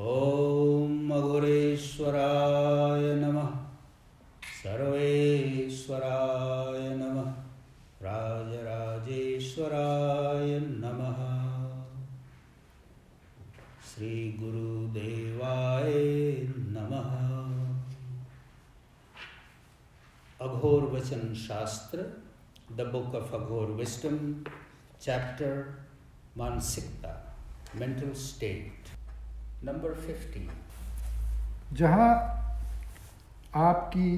ॐ अघोरेश्वराय नमः। सर्वेश्वराय नमः। राजराजेश्वराय नमः। श्रीगुरुदेवाय नमः। Aghor Shastra, the book of Aghor wisdom chapter Mansikta, mental state. Number fifty जहाँ आपकी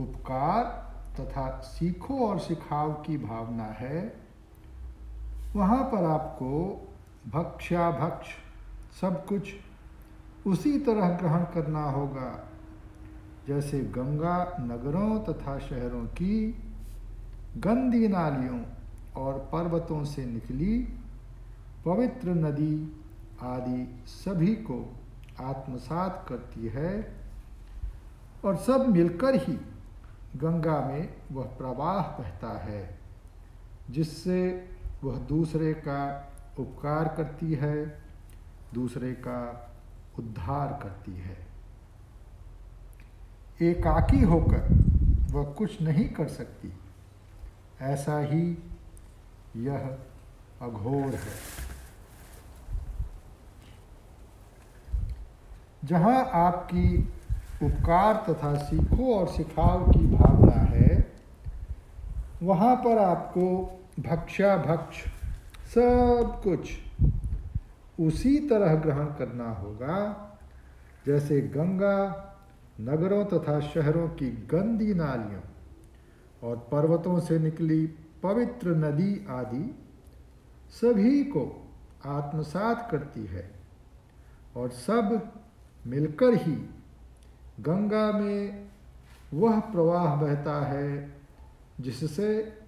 उपकार तथा सीखो और सिखाओ की भावना है, वहाँ पर आपको भक्ष्याभक्ष सब कुछ उसी तरह ग्रहण करना होगा, जैसे गंगा नगरों तथा शहरों की गंदी नालियों और पर्वतों से निकली पवित्र नदी आदि सभी को आत्मसात करती है और सब मिलकर ही गंगा में वह प्रवाह बहता है, जिससे वह दूसरे का उपकार करती है, दूसरे का उद्धार करती है। एकाकी होकर वह कुछ नहीं कर सकती। ऐसा ही यह अघोर है। जहाँ आपकी उपकार तथा सीखो और सिखाओ की भावना है, वहाँ पर आपको भक्षा भक्ष सब कुछ उसी तरह ग्रहण करना होगा, जैसे गंगा, नगरों तथा शहरों की गंदी नालियों और पर्वतों से निकली पवित्र नदी आदि सभी को आत्मसात करती है और सब मिलकर ही गंगा में वह प्रवाह बहता है जिससे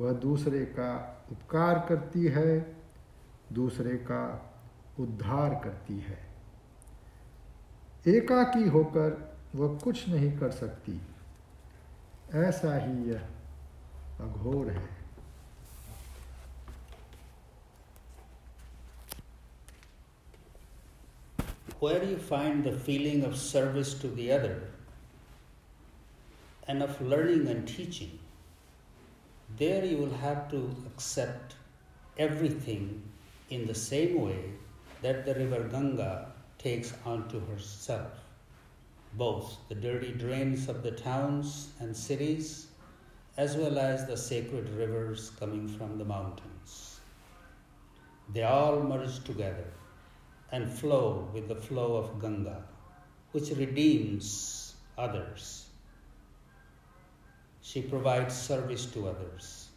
वह दूसरे का उपकार करती है, दूसरे का उद्धार करती है। एकाकी होकर वह कुछ नहीं कर सकती। ऐसा ही यह अघोर है। Where you find the feeling of service to the other and of learning and teaching, there you will have to accept everything in the same way that the river Ganga takes onto herself, both the dirty drains of the towns and cities, as well as the sacred rivers coming from the mountains. They all merge together and flow with the flow of Ganga, which redeems others. She provides service to others.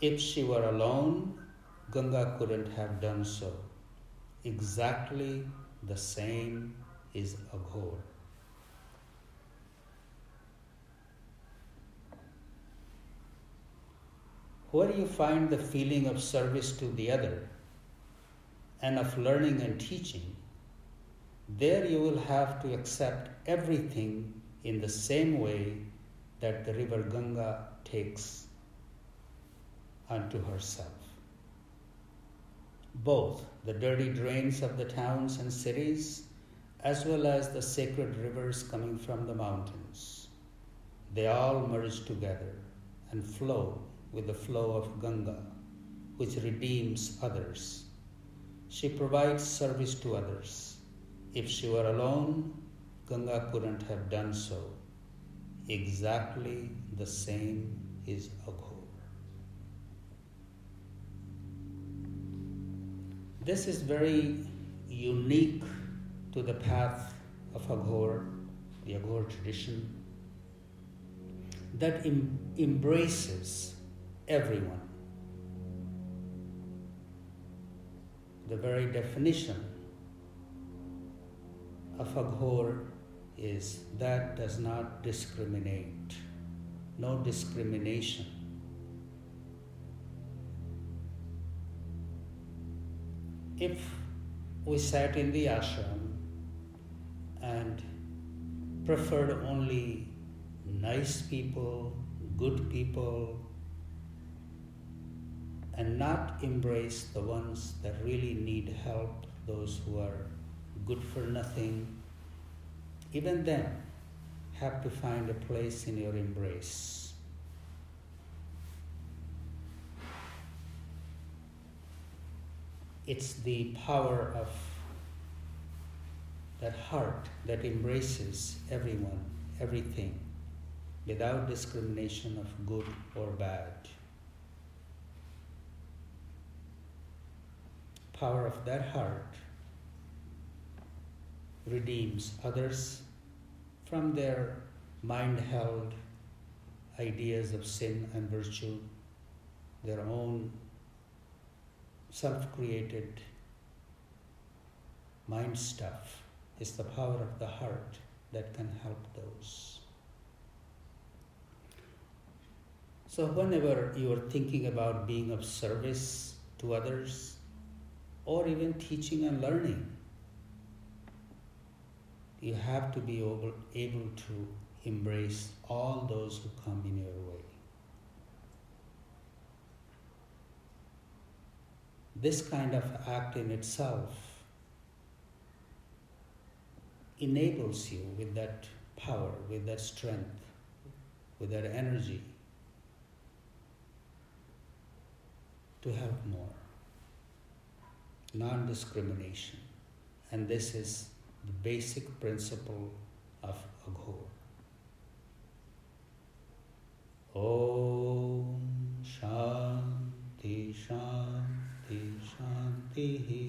If she were alone, Ganga couldn't have done so. Exactly the same is Aghor. Where you find the feeling of service to the other, and of learning and teaching, there you will have to accept everything in the same way that the river Ganga takes unto herself. Both the dirty drains of the towns and cities, as well as the sacred rivers coming from the mountains, they all merge together and flow with the flow of Ganga, which redeems others she provides service to others. If she were alone, Ganga couldn't have done so. Exactly the same is Aghor. This is very unique to the path of Aghor, the Aghor tradition, that em- embraces everyone the very definition of Aghor is that does not discriminate, no discrimination. If we sat in the ashram and preferred only nice people, good people, and not embrace the ones that really need help, those who are good for nothing, even then have to find a place in your embrace. It's the power of that heart that embraces everyone, everything, without discrimination of good or bad. Power of that heart redeems others from their mind held ideas of sin and virtue, their own self created mind stuff is the power of the heart that can help those. So, whenever you are thinking about being of service to others, or even teaching and learning, you have to be able, able to embrace all those who come in your way. This kind of act in itself enables you with that power, with that strength, with that energy to help more non discrimination. And this is the basic principle of Aghor. Om Shanti Shanti Shanti.